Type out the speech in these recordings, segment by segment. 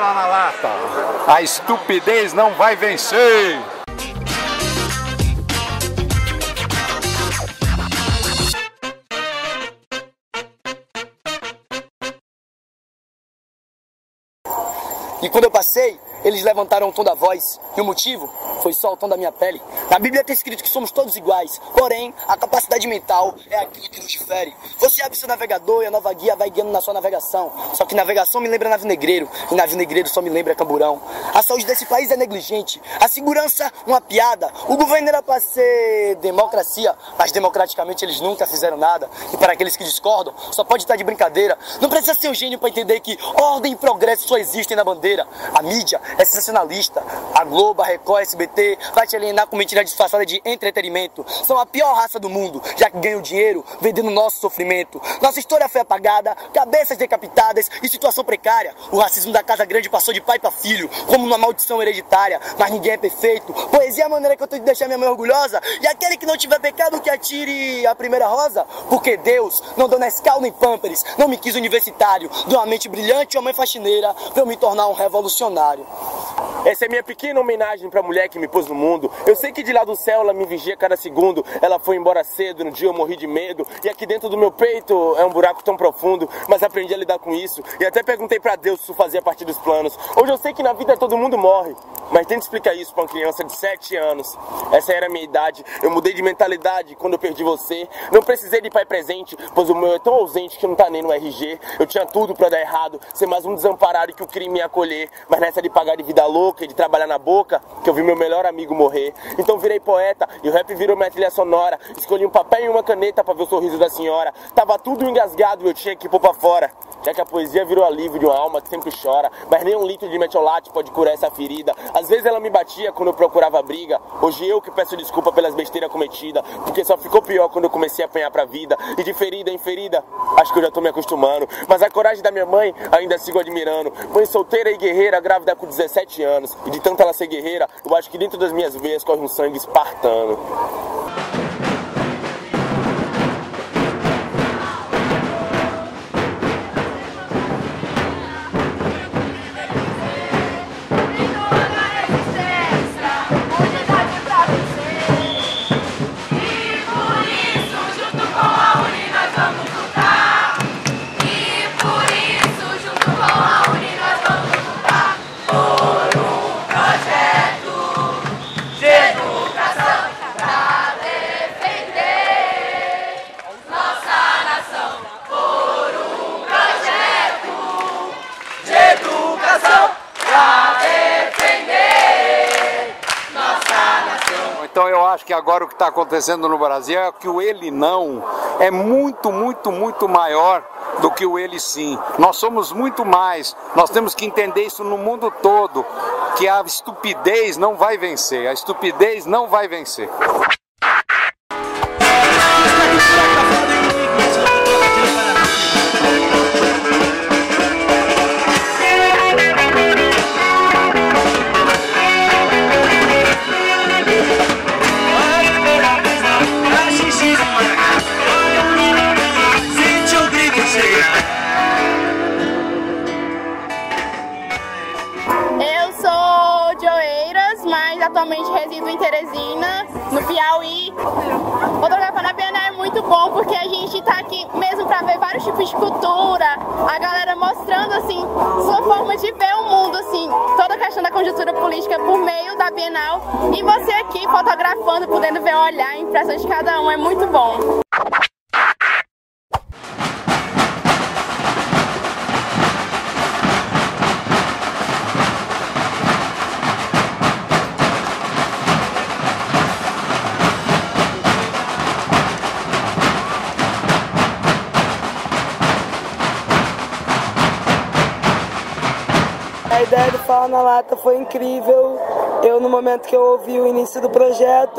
bala na lata. A estupidez não vai vencer. E quando eu passei, eles levantaram o tom da voz. E o motivo foi só o tom da minha pele. Na Bíblia tem escrito que somos todos iguais, porém, a capacidade mental é aquilo que nos difere. Você abre seu navegador e a nova guia vai guiando na sua navegação. Só que navegação me lembra navio negreiro, e navio negreiro só me lembra camburão. A saúde desse país é negligente, a segurança, uma piada. O governo era para ser democracia, mas democraticamente eles nunca fizeram nada. E para aqueles que discordam, só pode estar de brincadeira. Não precisa ser um gênio para entender que ordem e progresso só existem na bandeira. A mídia é sensacionalista. A Globo, a Record, SBT vai te alienar com mentira disfarçada de entretenimento. São a pior raça do mundo, já que ganham dinheiro vendendo nosso sofrimento. Nossa história foi apagada, cabeças decapitadas e situação precária. O racismo da Casa Grande passou de pai para filho, como uma maldição hereditária. Mas ninguém é perfeito. Poesia é a maneira que eu tenho de deixar minha mãe orgulhosa. E aquele que não tiver pecado que atire a primeira rosa. Porque Deus não deu Nescau nem Pampers, não me quis universitário. De uma mente brilhante, uma mãe faxineira, pra eu me tornar um revolucionário. Essa é minha pequena homenagem pra mulher que me pôs no mundo. Eu sei que de lá do céu ela me vigia cada segundo. Ela foi embora cedo, no dia eu morri de medo. E aqui dentro do meu peito é um buraco tão profundo. Mas aprendi a lidar com isso. E até perguntei pra Deus se isso fazia parte dos planos. Hoje eu sei que na vida todo mundo morre. Mas tenta explicar isso pra uma criança de 7 anos. Essa era a minha idade. Eu mudei de mentalidade quando eu perdi você. Não precisei de pai presente, pois o meu é tão ausente que não tá nem no RG. Eu tinha tudo pra dar errado, ser mais um desamparado que o crime ia acolher. Mas nessa de pagar de vida louca e de trabalhar na boca, que eu vi meu melhor amigo morrer. Então virei poeta e o rap virou minha trilha sonora. Escolhi um papel e uma caneta pra ver o sorriso da senhora. Tava tudo engasgado e eu tinha que pôr pra fora. Já que a poesia virou alívio de uma alma que sempre chora. Mas nem um litro de metiolate pode curar essa ferida. Às vezes ela me batia quando eu procurava briga. Hoje eu que peço desculpa pelas besteiras cometidas. Porque só ficou pior quando eu comecei a apanhar pra vida. E de ferida em ferida, acho que eu já tô me acostumando. Mas a coragem da minha mãe ainda sigo admirando. Mãe solteira e guerreira, grávida com 17 anos. E de tanto ela ser guerreira, eu acho que dentro das minhas veias corre um sangue espartano. Então eu acho que agora o que está acontecendo no Brasil é que o ele não é muito, muito, muito maior do que o ele sim. Nós somos muito mais. Nós temos que entender isso no mundo todo, que a estupidez não vai vencer. A estupidez não vai vencer. No Piauí. Fotografar na Bienal é muito bom porque a gente tá aqui mesmo para ver vários tipos de cultura, a galera mostrando assim sua forma de ver o mundo, assim, toda a questão da conjuntura política por meio da Bienal e você aqui fotografando, podendo ver o olhar, a impressão de cada um é muito bom. A ideia do Fala na Lata foi incrível. Eu, no momento que eu ouvi o início do projeto,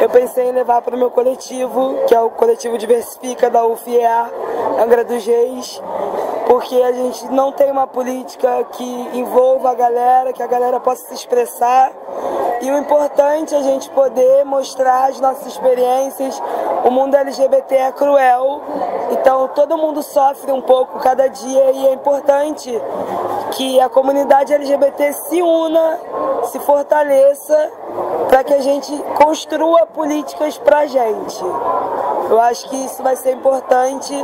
eu pensei em levar para o meu coletivo, que é o coletivo Diversifica da UFIA, Angra dos Reis, porque a gente não tem uma política que envolva a galera, que a galera possa se expressar. E o importante é a gente poder mostrar as nossas experiências. O mundo LGBT é cruel, então todo mundo sofre um pouco cada dia e é importante que a comunidade LGBT se una, se fortaleça para que a gente construa políticas para a gente. Eu acho que isso vai ser importante.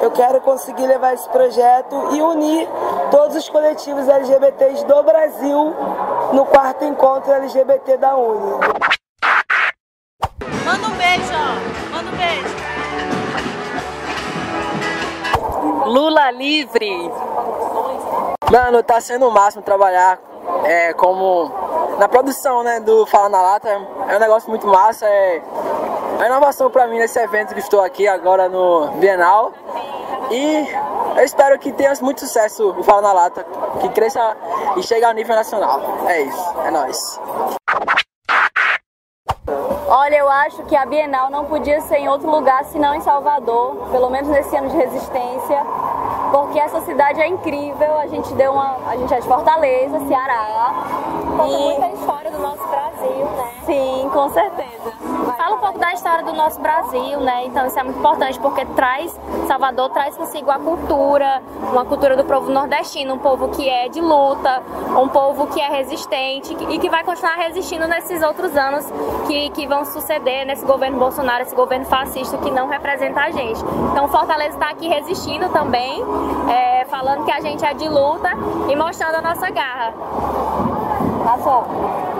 Eu quero conseguir levar esse projeto e unir todos os coletivos LGBTs do Brasil no quarto encontro LGBT da Uni. Manda um beijo, ó. Manda um beijo. Lula livre. Mano, tá sendo o máximo trabalhar é, como na produção né, do Fala na Lata. É um negócio muito massa. É a inovação para mim nesse evento que estou aqui agora no Bienal. E eu espero que tenha muito sucesso o Fala na Lata, que cresça e chegue ao nível nacional. É isso, é nóis. Olha, eu acho que a Bienal não podia ser em outro lugar senão em Salvador, pelo menos nesse ano de resistência, porque essa cidade é incrível. A gente deu uma, a gente é de Fortaleza, Ceará. Conta e... muita história do nosso Brasil, né? Sim, com certeza. Pouco da história do nosso Brasil, né? Então isso é muito importante porque traz, Salvador traz consigo a cultura, uma cultura do povo nordestino, um povo que é de luta, um povo que é resistente e que vai continuar resistindo nesses outros anos que, que vão suceder nesse governo Bolsonaro, esse governo fascista que não representa a gente. Então Fortaleza está aqui resistindo também, é, falando que a gente é de luta e mostrando a nossa garra. Passou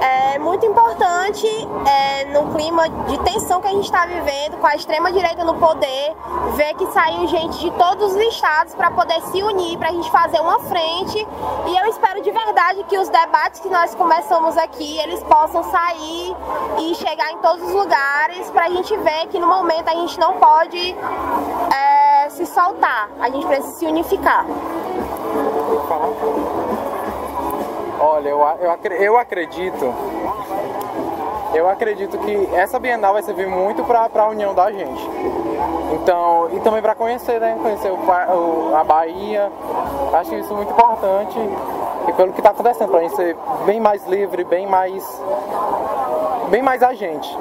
é muito importante é, no clima de tensão que a gente está vivendo, com a extrema-direita no poder, ver que saiu gente de todos os estados para poder se unir, para a gente fazer uma frente. E eu espero de verdade que os debates que nós começamos aqui, eles possam sair e chegar em todos os lugares, para a gente ver que no momento a gente não pode é, se soltar, a gente precisa se unificar. Olha, eu, eu, eu acredito. Eu acredito que essa Bienal vai servir muito para a união da gente. Então, e também para conhecer, né? Conhecer o, o, a Bahia. Acho isso muito importante. E pelo que está acontecendo, para a gente ser bem mais livre, bem mais. bem mais a gente.